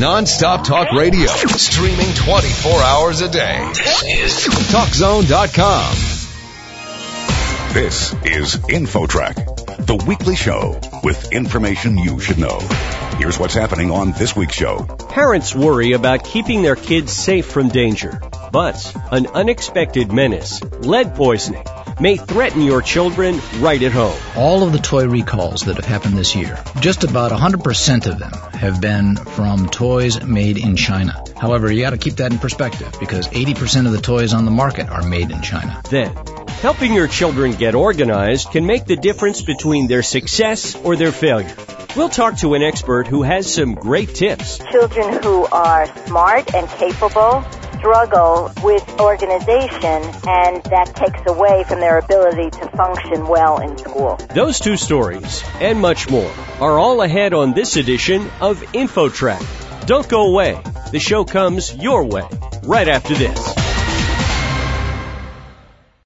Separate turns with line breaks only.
non-stop talk radio, streaming 24 hours a day. This is TalkZone.com.
This is InfoTrack, the weekly show with information you should know. Here's what's happening on this week's show.
Parents worry about keeping their kids safe from danger, but an unexpected menace, lead poisoning, may threaten your children right at home.
All of the toy recalls that have happened this year, just about 100% of them have been from toys made in China. However, you got to keep that in perspective because 80% of the toys on the market are made in China.
Then, helping your children get organized can make the difference between their success or their failure. We'll talk to an expert who has some great tips.
Children who are smart and capable struggle with organization and that takes away from their ability to function well in school.
Those two stories and much more are all ahead on this edition of InfoTrack. Don't go away. The show comes your way right after this.